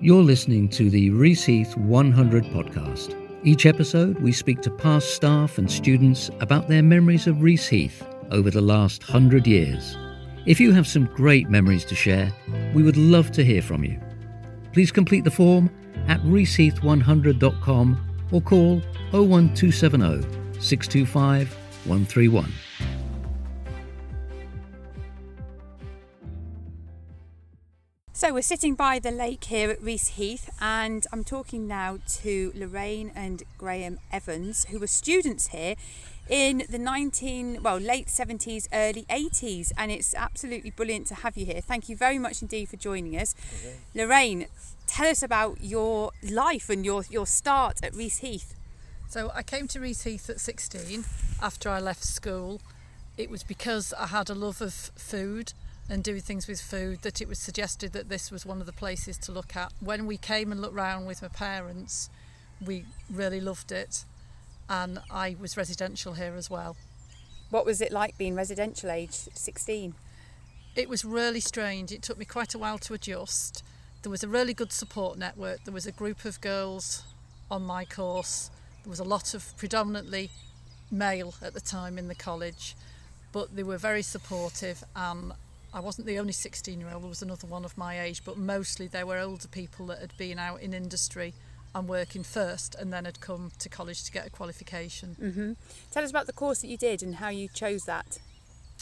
You're listening to the Reaseheath 100 podcast. Each episode, we speak to past staff and students about their memories of Reaseheath over the last 100 years. If you have some great memories to share, we would love to hear from you. Please complete the form at reaseheath100.com or call 01270 625 131. So we're sitting by the lake here at Reaseheath, and I'm talking now to Lorraine and Graham Evans, who were students here in the 19 well late 70s early 80s and it's absolutely brilliant to have you here. Thank you very much indeed for joining us. Okay. lorraine tell us about your life and your your start at Reaseheath. So i came to Reaseheath at 16 after i left school. It was because i had a love of food and doing things with food that it was suggested that this was one of the places to look at. When we came and looked round with my parents, we really loved it, and I was residential here as well. What was it like being residential age 16? It was really strange. It took me quite a while to adjust. There was a really good support network. There was a group of girls on my course. There was a lot of predominantly male at the time in the college, but they were very supportive and I wasn't the only 16 year old, there was another one of my age, but mostly there were older people that had been out in industry and working first and then had come to college to get a qualification. Mm-hmm. Tell us about the course that you did and how you chose that.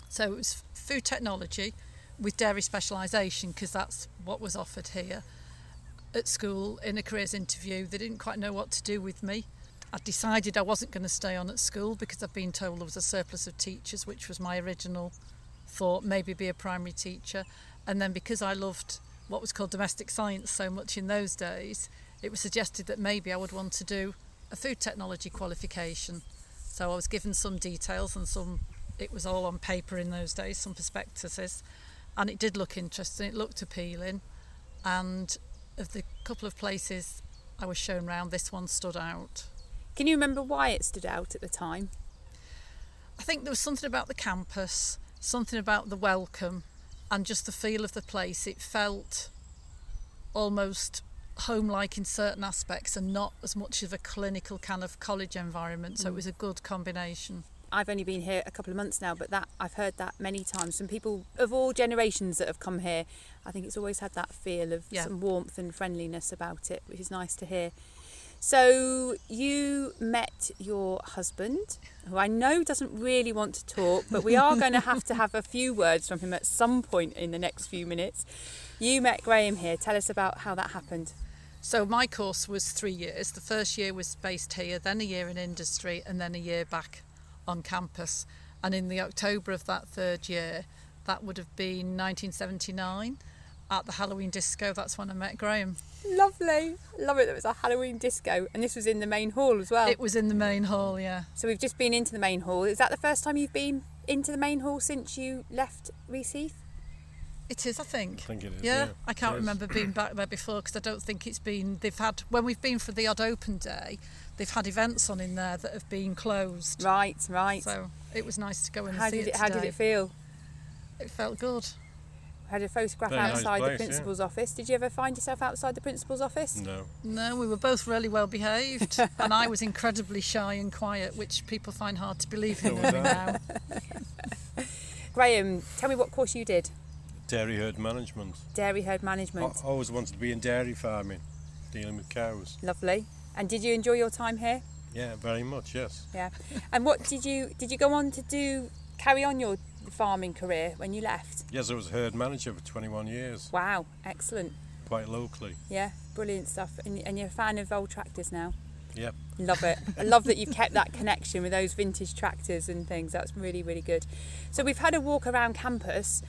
So it was food technology with dairy specialisation because that's what was offered here at school in a careers interview. They didn't quite know what to do with me. I decided I wasn't going to stay on at school because I've been told there was a surplus of teachers, which was my original thought maybe be a primary teacher. And then because I loved what was called domestic science so much in those days, it was suggested that maybe I would want to do a food technology qualification. So I was given some details and some, it was all on paper in those days, some prospectuses, and it did look interesting, it looked appealing. And of the couple of places I was shown around, this one stood out. Can you remember why it stood out at the time? I think there was something about the campus something about the welcome and just the feel of the place. It felt almost home like in certain aspects and not as much of a clinical kind of college environment. So mm. it was a good combination. I've only been here a couple of months now, but that I've heard that many times from people of all generations that have come here. I think it's always had that feel of yeah. some warmth and friendliness about it, which is nice to hear. So you met your husband, who I know doesn't really want to talk, but we are going to have to have a few words from him at some point in the next few minutes. You met Graham here. Tell us about how that happened. So my course was three years. The first year was based here, then a year in industry, and then a year back on campus. And in the October of that third year, that would have been 1979 at the Halloween disco. That's when I met Graham. Lovely. Love it. There was a Halloween disco, and this was in the main hall as well. It was in the main hall, yeah. So we've just been into the main hall. Is that the first time you've been into the main hall since you left Reaseheath? It is, I think. I think it is. Yeah, yeah. I can't remember being back there before because I don't think it's been. They've had when we've been for the odd open day, they've had events on in there that have been closed. Right, right. So it was nice to go and how see did it. it how did it feel? It felt good had a photograph Very outside nice place, the principal's yeah. office. Did you ever find yourself outside the principal's office? No. No, we were both really well behaved, and I was incredibly shy and quiet, which people find hard to believe in me now. Graham, tell me what course you did. Dairy herd management. Dairy herd management. I always wanted to be in dairy farming, dealing with cows. Lovely. And did you enjoy your time here? Yeah, very much. Yes. Yeah. And what did you did you go on to do? Carry on your farming career when you left? Yes, I was herd manager for 21 years. Wow, excellent. Quite locally. Yeah, brilliant stuff. And, and you're a fan of old tractors now? Yep. Love it. I love that you've kept that connection with those vintage tractors and things. That's really, really good. So we've had a walk around campus.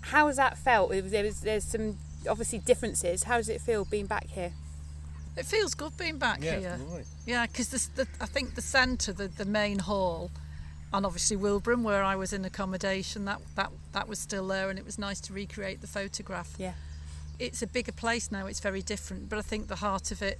How has that felt? There was, there's some obviously differences. How does it feel being back here? It feels good being back yeah, here. Right. Yeah, because I think the centre, the, the main hall, and obviously Wilbraham, where I was in accommodation, that that that was still there, and it was nice to recreate the photograph. Yeah, it's a bigger place now. It's very different, but I think the heart of it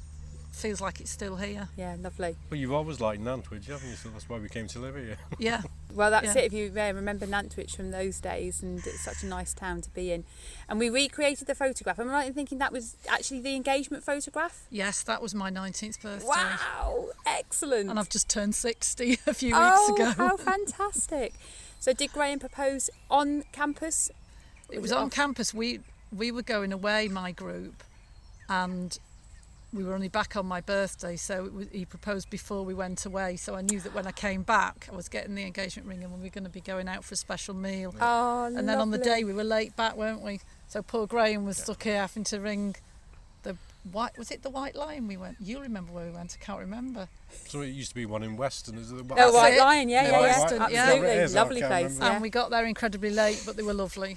feels like it's still here. Yeah, lovely. Well, you've always liked Nantwich, haven't you? So that's why we came to live here. Yeah. Well, that's Yeah. it. If you uh, remember Nantwich from those days, and it's such a nice town to be in. And we recreated the photograph. Am I right in thinking that was actually the engagement photograph? Yes, that was my 19th birthday. Wow, excellent. And I've just turned 60 a few oh, weeks ago. how fantastic! So, did Graham propose on campus? It was on campus. We we were going away, my group, and we were only back on my birthday. So it was, he proposed before we went away. So I knew that when I came back, I was getting the engagement ring, and we were going to be going out for a special meal. Oh, and then on the day we were late back, weren't we? So poor Graham was stuck here having to ring the white. Was it the White Lion we went? You remember where we went? I can't remember. So it used to be one in Weston. Is it the Oh, White it. Lion, yeah, Yeah, yeah, yeah, Weston, yeah. absolutely, It is, lovely place. remember. Yeah. And we got there incredibly late, but they were lovely.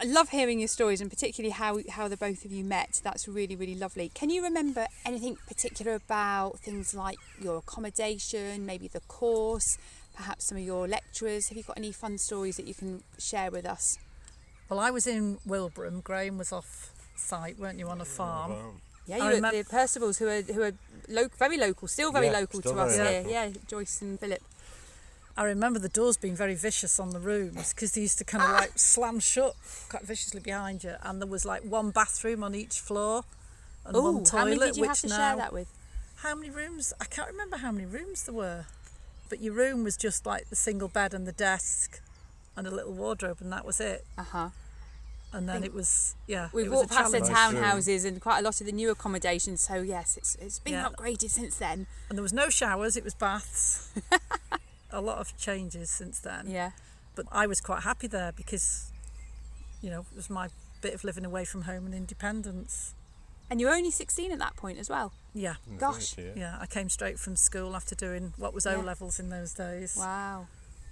I love hearing your stories and particularly how how the both of you met. That's really really lovely. Can you remember anything particular about things like your accommodation, maybe the course, perhaps some of your lecturers? Have you got any fun stories that you can share with us? Well, I was in Wilbraham. Graham was off site, weren't you, on a farm? Wow. Yeah, I you were remem- the Percivals who are who are lo- very local, still very Yeah, local still to us very here. Yeah, Joyce and Philip. I remember the doors being very vicious on the rooms because they used to kind of like slam shut quite viciously behind you, and there was like one bathroom on each floor and Oh, one toilet. how many did you which have to now, share that with? How many rooms? I can't remember how many rooms there were, but your room was just like the single bed and the desk, and a little wardrobe, and that was it. Uh huh. And then it was yeah. We've was walked a past the challenge. Nice townhouses and quite a lot of the new accommodations. So yes, it's it's been Yeah. upgraded since then. and there was no showers. It was baths. a lot of changes since then. Yeah. But I was quite happy there because, you know, it was my bit of living away from home and independence. And you were only 16 at that point as well. Yeah, Gosh. Yeah. yeah. I came straight from school after doing what was Yeah. O levels in those days. Wow.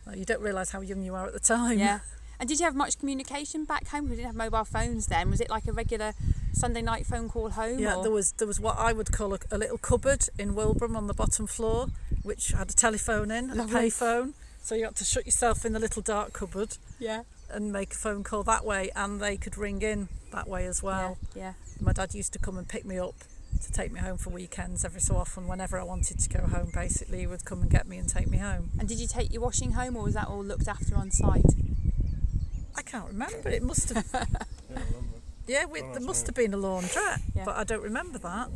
Like, You don't realise how young you are at the time. Yeah. And did you have much communication back home? We didn't have mobile phones then. Was it like a regular Sunday night phone call home? Yeah, or? there was there was what I would call a, a little cupboard in Wilbraham on the bottom floor, which had a telephone in, and a payphone. So you had to shut yourself in the little dark cupboard Yeah. and make a phone call that way, and they could ring in that way as well. yeah. My dad used to come and pick me up to take me home for weekends every so often. Whenever I wanted to go home, basically, he would come and get me and take me home. And did you take your washing home or was that all looked after on site? I can't remember. It must have. Yeah, Yeah, we, there must right. have been a laundrette, Yeah. but I don't remember that.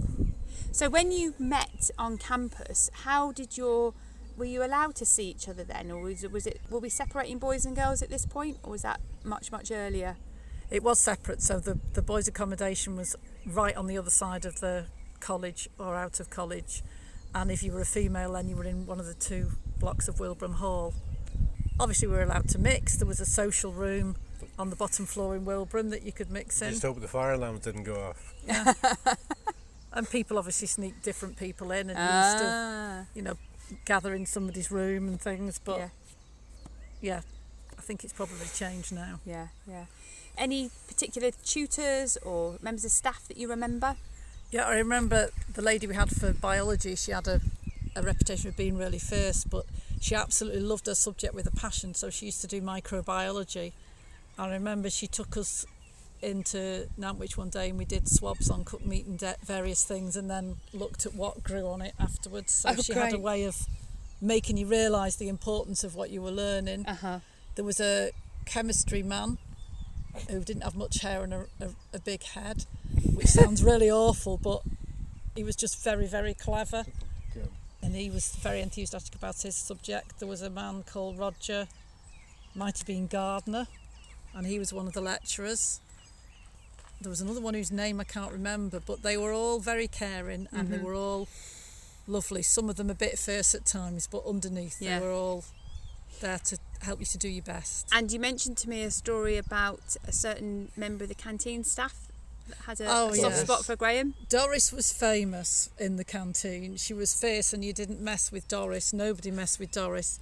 So when you met on campus, how did your were you allowed to see each other then, or was it, was it were we separating boys and girls at this point, or was that much much earlier? It was separate, so the, the boys' accommodation was right on the other side of the college or out of college. And if you were a female, then you were in one of the two blocks of Wilbraham Hall. Obviously, we were allowed to mix. There was a social room on the bottom floor in Wilbraham that you could mix in. Just hope the fire alarms didn't go off. Yeah. And people obviously sneak different people in and used to, Ah, you know, gather in somebody's room and things. But yeah, yeah, I think it's probably changed now. yeah, yeah. Any particular tutors or members of staff that you remember? Yeah, I remember the lady we had for biology, she had a, a reputation of being really fierce, but she absolutely loved her subject with a passion, so she used to do microbiology. I remember she took us into Nantwich one day and we did swabs on cooked meat and de- various things and then looked at what grew on it afterwards. So Oh, she had a way of making you realise the importance of what you were learning. Uh huh. There was a chemistry man who didn't have much hair and a, a, a big head, which sounds really awful, but he was just very, very clever. And he was very enthusiastic about his subject. There was a man called Roger, might have been Gardner, and he was one of the lecturers. There was another one whose name I can't remember, but they were all very caring and they Mhm. were all lovely. Some of them a bit fierce at times, but underneath Yeah. they were all there to help you to do your best. And you mentioned to me a story about a certain member of the canteen staff had a, Oh, a soft yes. spot for Graham. Doris was famous in the canteen. She was fierce, and you didn't mess with Doris. Nobody messed with Doris.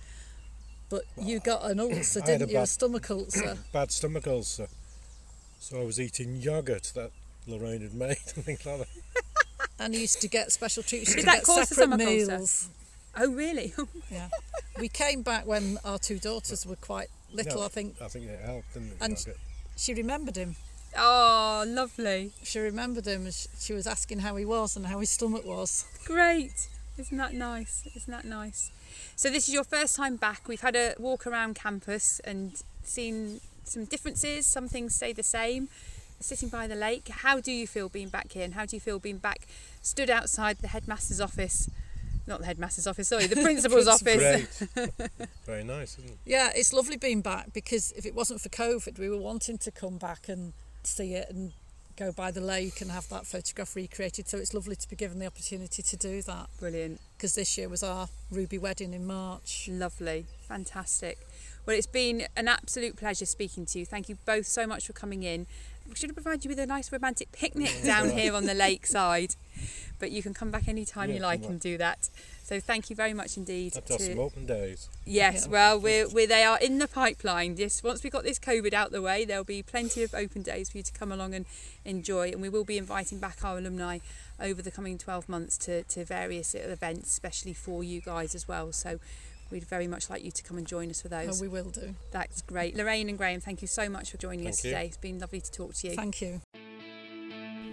But you got an ulcer, I had a didn't you? A stomach ulcer. Bad stomach ulcer. So I was eating yoghurt that Lorraine had made and things like that. and you used to get special treats. You Did that cause the separate stomach ulcer? meals. Oh, really? Yeah. we came back when our two daughters were quite little, No, I think. I think it helped, didn't it? And- Yoghurt? she remembered him. Oh, lovely. She remembered him. She was asking how he was and how his stomach was. Great. Isn't that nice? Isn't that nice? So this is your first time back. We've had a walk around campus and seen some differences. Some things stay the same. Sitting by the lake, how do you feel being back here? And how do you feel being back, stood outside the headmaster's office? Not the headmaster's office, sorry, the principal's office. Very nice, isn't it? Yeah, it's lovely being back because if it wasn't for COVID, we were wanting to come back and see it and go by the lake and have that photograph recreated. So it's lovely to be given the opportunity to do that. Brilliant. Because this year was our Ruby wedding in March. Lovely. Fantastic. Well, it's been an absolute pleasure speaking to you. Thank you both so much for coming in. We should have provided you with a nice romantic picnic down here on the lakeside, but you can come back anytime yeah, you like and do that. So thank you very much indeed. Have to, some open days. Yes, yeah. well, we're, we're, they are in the pipeline. Yes, once we've got this COVID out the way, there'll be plenty of open days for you to come along and enjoy. And we will be inviting back our alumni over the coming 12 months to, to various events, especially for you guys as well. So we'd very much like you to come and join us for oh, those. Oh, we will do. That's great. Lorraine and Graham, thank you so much for joining thank us you. today. It's been lovely to talk to you. Thank you.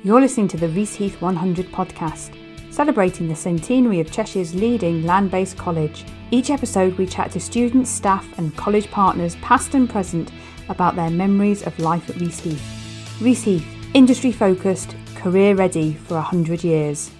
You're listening to the Reaseheath 100 podcast celebrating the centenary of Cheshire's leading land based college. Each episode, we chat to students, staff, and college partners, past and present, about their memories of life at Reaseheath. Reese Heath, industry focused, career ready for 100 years.